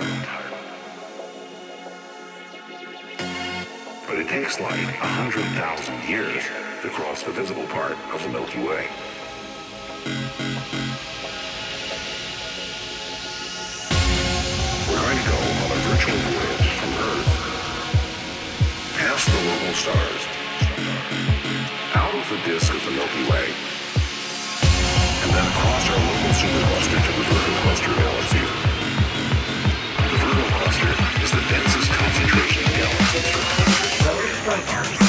But it takes hundred thousand years to cross the visible part of the Milky Way. We're going to go on a virtual voyage from Earth, past the local stars, out of the disk of the Milky Way, and then across our local supercluster to the Virgo cluster galaxy. The densest concentration of galaxies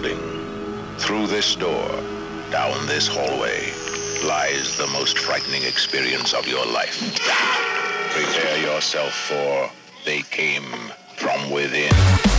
building, through this door, down this hallway, lies the most frightening experience of your life. Prepare yourself for they came from within.